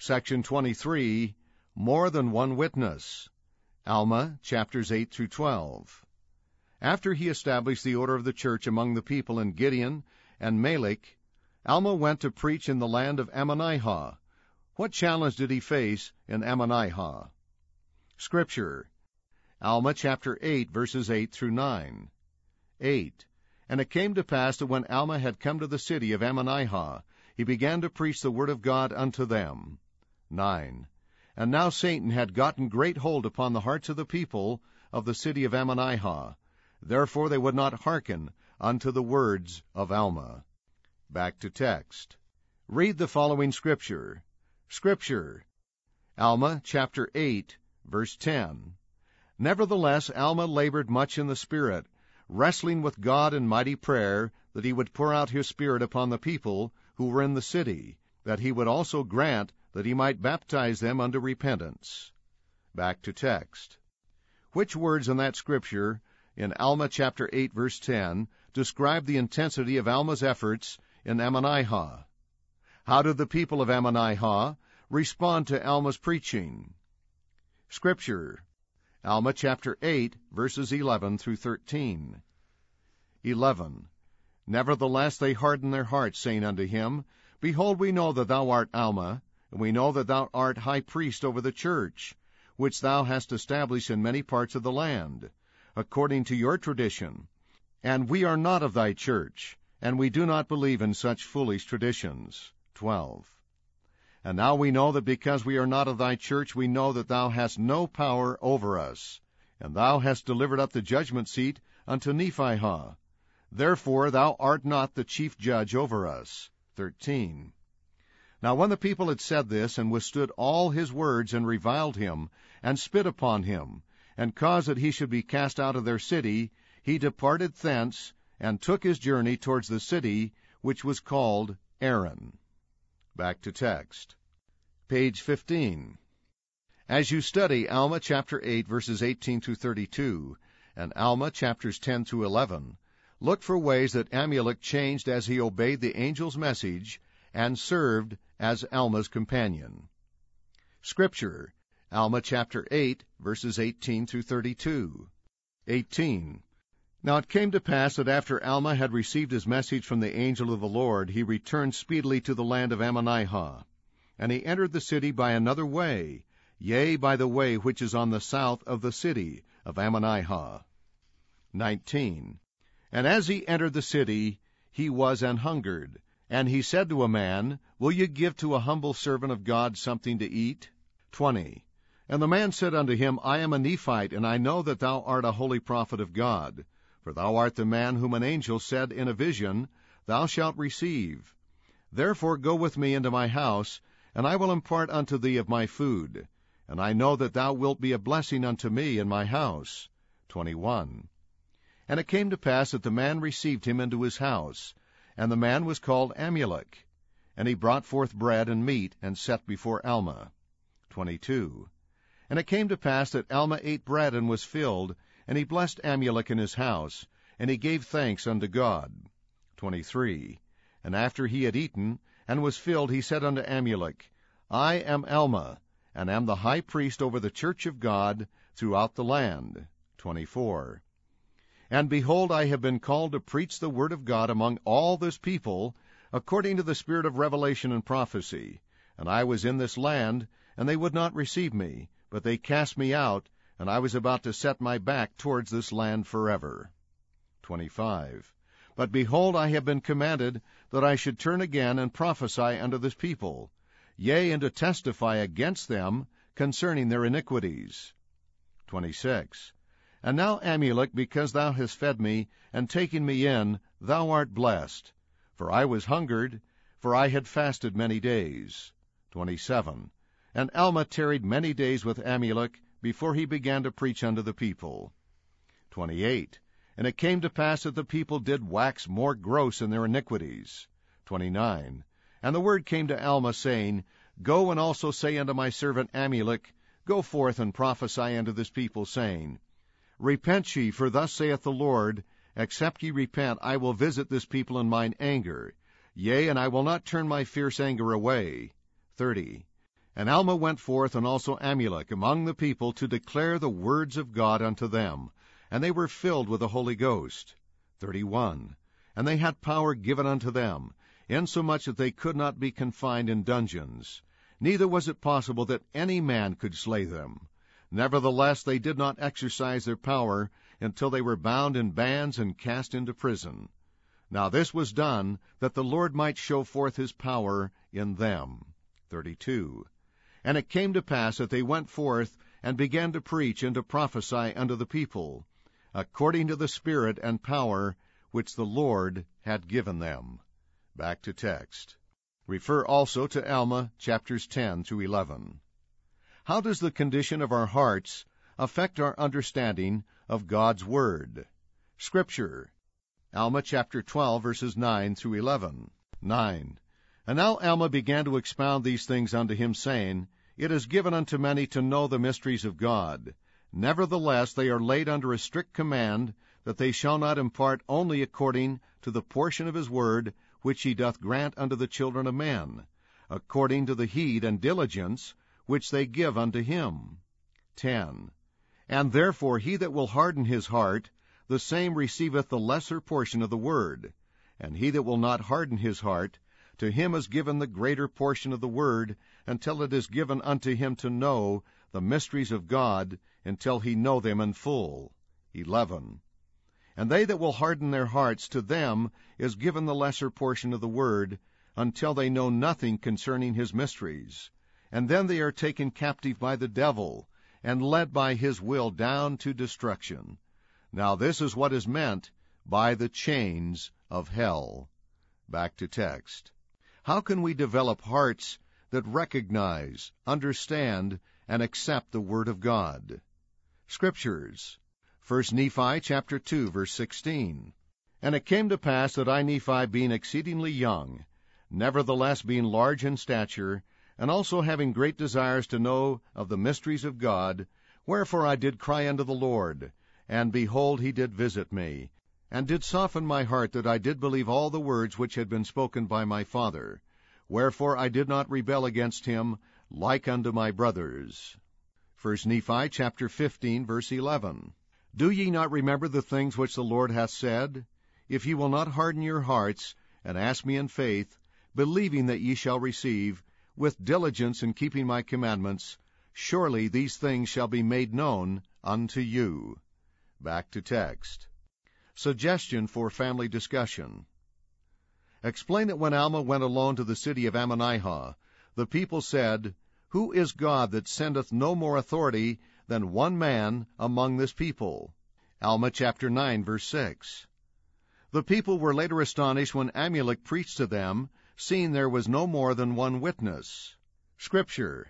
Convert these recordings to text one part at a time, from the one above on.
Section 23 More than one witness. Alma, chapters 8 through 12. After he established the order of the church among the people in Gideon and Melek, Alma went to preach in the land of Ammonihah. What challenge did he face in Ammonihah? Scripture. Alma chapter 8 verses 8 through 9. 8. And it came to pass that when Alma had come to the city of Ammonihah, he began to preach the word of God unto them. 9. And now Satan had gotten great hold upon the hearts of the people of the city of Ammonihah. Therefore they would not hearken unto the words of Alma. Back to text. Read the following scripture. Scripture. Alma chapter 8, verse 10. Nevertheless, Alma labored much in the Spirit, wrestling with God in mighty prayer that he would pour out his Spirit upon the people who were in the city, that he would also grant that he might baptize them unto repentance. Back to text. Which words in that scripture, in Alma chapter 8 verse 10, describe the intensity of Alma's efforts in Ammonihah? How did the people of Ammonihah respond to Alma's preaching? Scripture. Alma chapter 8, verses 11 through 13. 11. Nevertheless they hardened their hearts, saying unto him, Behold, we know that thou art Alma, and we know that thou art high priest over the church, which thou hast established in many parts of the land, according to your tradition. And we are not of thy church, and we do not believe in such foolish traditions. 12. And now we know that because we are not of thy church, we know that thou hast no power over us. And thou hast delivered up the judgment seat unto Nephihah. Therefore thou art not the chief judge over us. 13. Now when the people had said this, and withstood all his words, and reviled him, and spit upon him, and caused that he should be cast out of their city, he departed thence, and took his journey towards the city which was called Aaron. Back to text. Page 15. As you study Alma chapter 8 verses 18 through 32 and Alma chapters 10 through 11, look for ways that Amulek changed as he obeyed the angel's message and served as Alma's companion. Scripture, Alma chapter 8 verses 18 through 32. 18. Now it came to pass that after Alma had received his message from the angel of the Lord, he returned speedily to the land of Ammonihah. And he entered the city by another way, yea, by the way which is on the south of the city of Ammonihah. 19. And as he entered the city, he was an hungered. And he said to a man, Will ye give to a humble servant of God something to eat? 20. And the man said unto him, I am a Nephite, and I know that thou art a holy prophet of God. For thou art the man whom an angel said in a vision, Thou shalt receive. Therefore go with me into my house, and I will impart unto thee of my food. And I know that thou wilt be a blessing unto me in my house. 21. And it came to pass that the man received him into his house, and the man was called Amulek. And he brought forth bread and meat, and set before Alma. 22. And it came to pass that Alma ate bread and was filled, and he blessed Amulek in his house, and he gave thanks unto God. 23. And after he had eaten, and was filled, he said unto Amulek, I am Alma, and am the high priest over the church of God throughout the land. 24. And behold, I have been called to preach the word of God among all this people, according to the spirit of revelation and prophecy. And I was in this land, and they would not receive me, but they cast me out, and I was about to set my back towards this land forever. 25. But behold, I have been commanded that I should turn again and prophesy unto this people, yea, and to testify against them concerning their iniquities. 26. And now, Amulek, because thou hast fed me, and taken me in, thou art blessed. For I was hungered, for I had fasted many days. 27. And Alma tarried many days with Amulek, before he began to preach unto the people. 28. And it came to pass that the people did wax more gross in their iniquities. 29. And the word came to Alma, saying, Go and also say unto my servant Amulek, Go forth and prophesy unto this people, saying, Repent ye, for thus saith the Lord, Except ye repent, I will visit this people in mine anger. Yea, and I will not turn my fierce anger away. 30. And Alma went forth, and also Amulek, among the people, to declare the words of God unto them. And they were filled with the Holy Ghost. 31. And they had power given unto them, insomuch that they could not be confined in dungeons. Neither was it possible that any man could slay them. Nevertheless, they did not exercise their power until they were bound in bands and cast into prison. Now this was done that the Lord might show forth his power in them. 32. And it came to pass that they went forth and began to preach and to prophesy unto the people, according to the Spirit and power which the Lord had given them. Back to text. Refer also to Alma chapters 10 through 11. How does the condition of our hearts affect our understanding of God's Word? Scripture. Alma chapter 12 verses 9 through 11. 9. And now Alma began to expound these things unto him, saying, it is given unto many to know the mysteries of God. Nevertheless, they are laid under a strict command that they shall not impart only according to the portion of his word which he doth grant unto the children of men, according to the heed and diligence which they give unto him. 10. And therefore he that will harden his heart, the same receiveth the lesser portion of the word. And he that will not harden his heart, to him is given the greater portion of the word, until it is given unto him to know the mysteries of God, until he know them in full. 11. And they that will harden their hearts, to them is given the lesser portion of the word, until they know nothing concerning his mysteries. And then they are taken captive by the devil, and led by his will down to destruction. Now this is what is meant by the chains of hell. Back to text. How can we develop hearts that recognize, understand, and accept the Word of God? Scriptures. 1 Nephi chapter 2 verse 16. And it came to pass that I Nephi being exceedingly young, nevertheless being large in stature, and also having great desires to know of the mysteries of God, wherefore I did cry unto the Lord, and behold he did visit me, and did soften my heart that I did believe all the words which had been spoken by my father. Wherefore I did not rebel against him, like unto my brothers. 1 Nephi chapter 15 verse 11. Do ye not remember the things which the Lord hath said? If ye will not harden your hearts, and ask me in faith, believing that ye shall receive, with diligence in keeping my commandments, surely these things shall be made known unto you. Back to text. Suggestion for family discussion. Explain that when Alma went alone to the city of Ammonihah, the people said, Who is God that sendeth no more authority than one man among this people? Alma chapter 9 verse 6. The people were later astonished when Amulek preached to them, seeing there was no more than one witness. Scripture.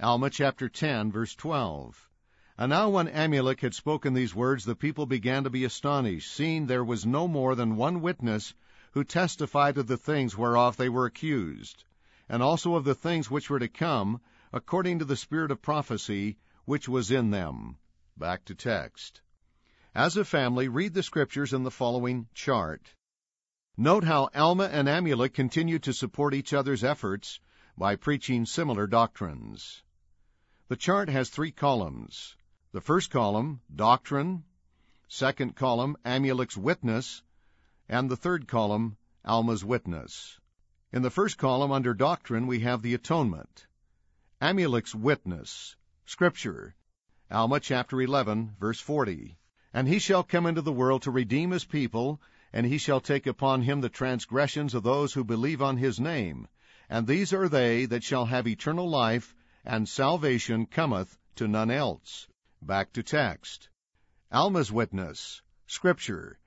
Alma chapter 10 verse 12. And now when Amulek had spoken these words, the people began to be astonished, seeing there was no more than one witness who testified of the things whereof they were accused, and also of the things which were to come, according to the spirit of prophecy which was in them. Back to text. As a family, read the scriptures in the following chart. Note how Alma and Amulek continued to support each other's efforts by preaching similar doctrines. The chart has three columns. The first column, doctrine. Second column, Amulek's witness. And the third column, Alma's witness. In the first column, under doctrine, we have the atonement. Amulek's witness. Scripture. Alma chapter 11, verse 40. And he shall come into the world to redeem his people, and he shall take upon him the transgressions of those who believe on his name. And these are they that shall have eternal life, and salvation cometh to none else. Back to text. Alma's witness. Scripture.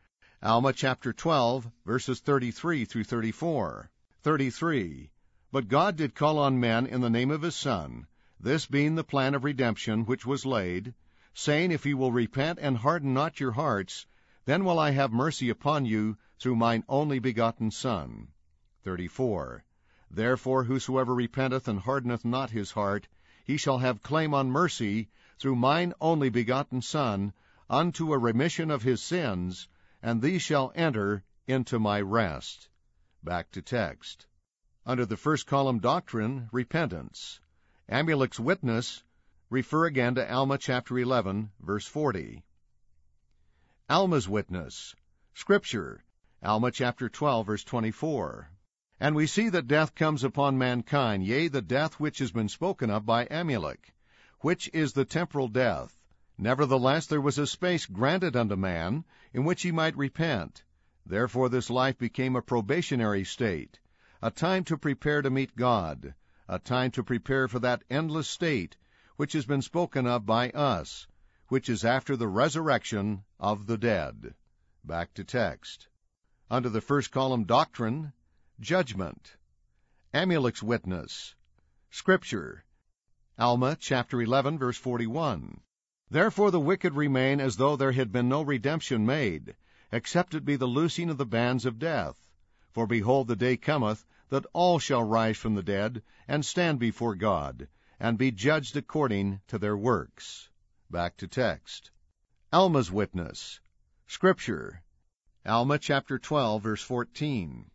Alma chapter 12, verses 33 through 34. 33. But God did call on men in the name of his Son, this being the plan of redemption which was laid, saying, If ye will repent and harden not your hearts, then will I have mercy upon you through mine only begotten Son. 34. Therefore whosoever repenteth and hardeneth not his heart, he shall have claim on mercy through mine only begotten Son, unto a remission of his sins, and these shall enter into my rest. Back to text. Under the first column doctrine, repentance. Amulek's witness, refer again to Alma chapter 11, verse 40. Alma's witness, Scripture, Alma chapter 12, verse 24. And we see that death comes upon mankind, yea, the death which has been spoken of by Amulek, which is the temporal death. Nevertheless, there was a space granted unto man in which he might repent. Therefore, this life became a probationary state, a time to prepare to meet God, a time to prepare for that endless state which has been spoken of by us, which is after the resurrection of the dead. Back to text. Under the first column doctrine, judgment. Amulek's witness. Scripture. Alma chapter 11 verse 41. Therefore the wicked remain as though there had been no redemption made, except it be the loosing of the bands of death. For behold, the day cometh that all shall rise from the dead, and stand before God, and be judged according to their works. Back to text. Alma's witness. Scripture. Alma chapter 12 verse 14.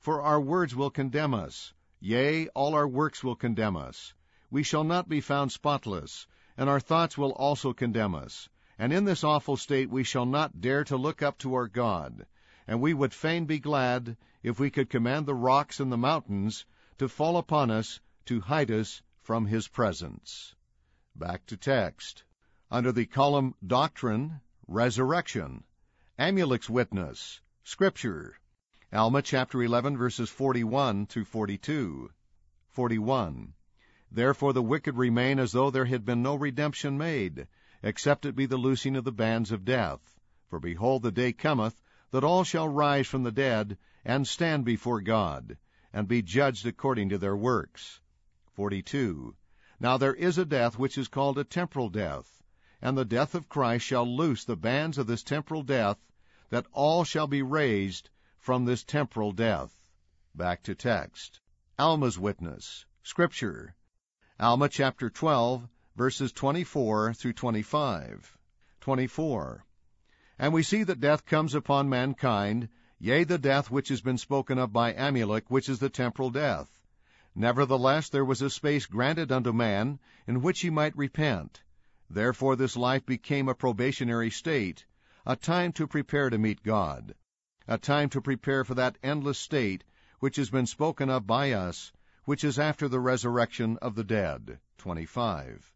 For our words will condemn us, yea, all our works will condemn us. We shall not be found spotless, and our thoughts will also condemn us. And in this awful state we shall not dare to look up to our God, and we would fain be glad if we could command the rocks and the mountains to fall upon us to hide us from his presence. Back to text. Under the column Doctrine, Resurrection, Amulek's Witness, Scripture, Alma chapter 11 verses 41 through 42. 41. Therefore the wicked remain as though there had been no redemption made, except it be the loosing of the bands of death. For behold, the day cometh that all shall rise from the dead, and stand before God, and be judged according to their works. 42. Now there is a death which is called a temporal death, and the death of Christ shall loose the bands of this temporal death, that all shall be raised from this temporal death. Back to text. Alma's witness. Scripture. Alma chapter 12, verses 24 through 25. 24. And we see that death comes upon mankind, yea, the death which has been spoken of by Amulek, which is the temporal death. Nevertheless, there was a space granted unto man in which he might repent. Therefore, this life became a probationary state, a time to prepare to meet God, a time to prepare for that endless state which has been spoken of by us, which is after the resurrection of the dead. 25.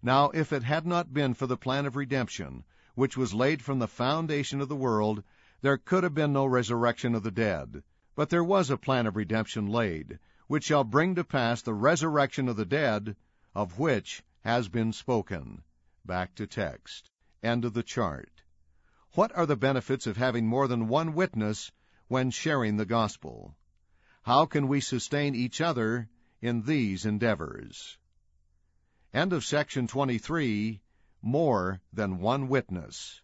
Now, if it had not been for the plan of redemption, which was laid from the foundation of the world, there could have been no resurrection of the dead. But there was a plan of redemption laid, which shall bring to pass the resurrection of the dead, of which has been spoken. Back to text. End of the chart. What are the benefits of having more than one witness when sharing the gospel? How can we sustain each other in these endeavors? End of section 23 more than one witness.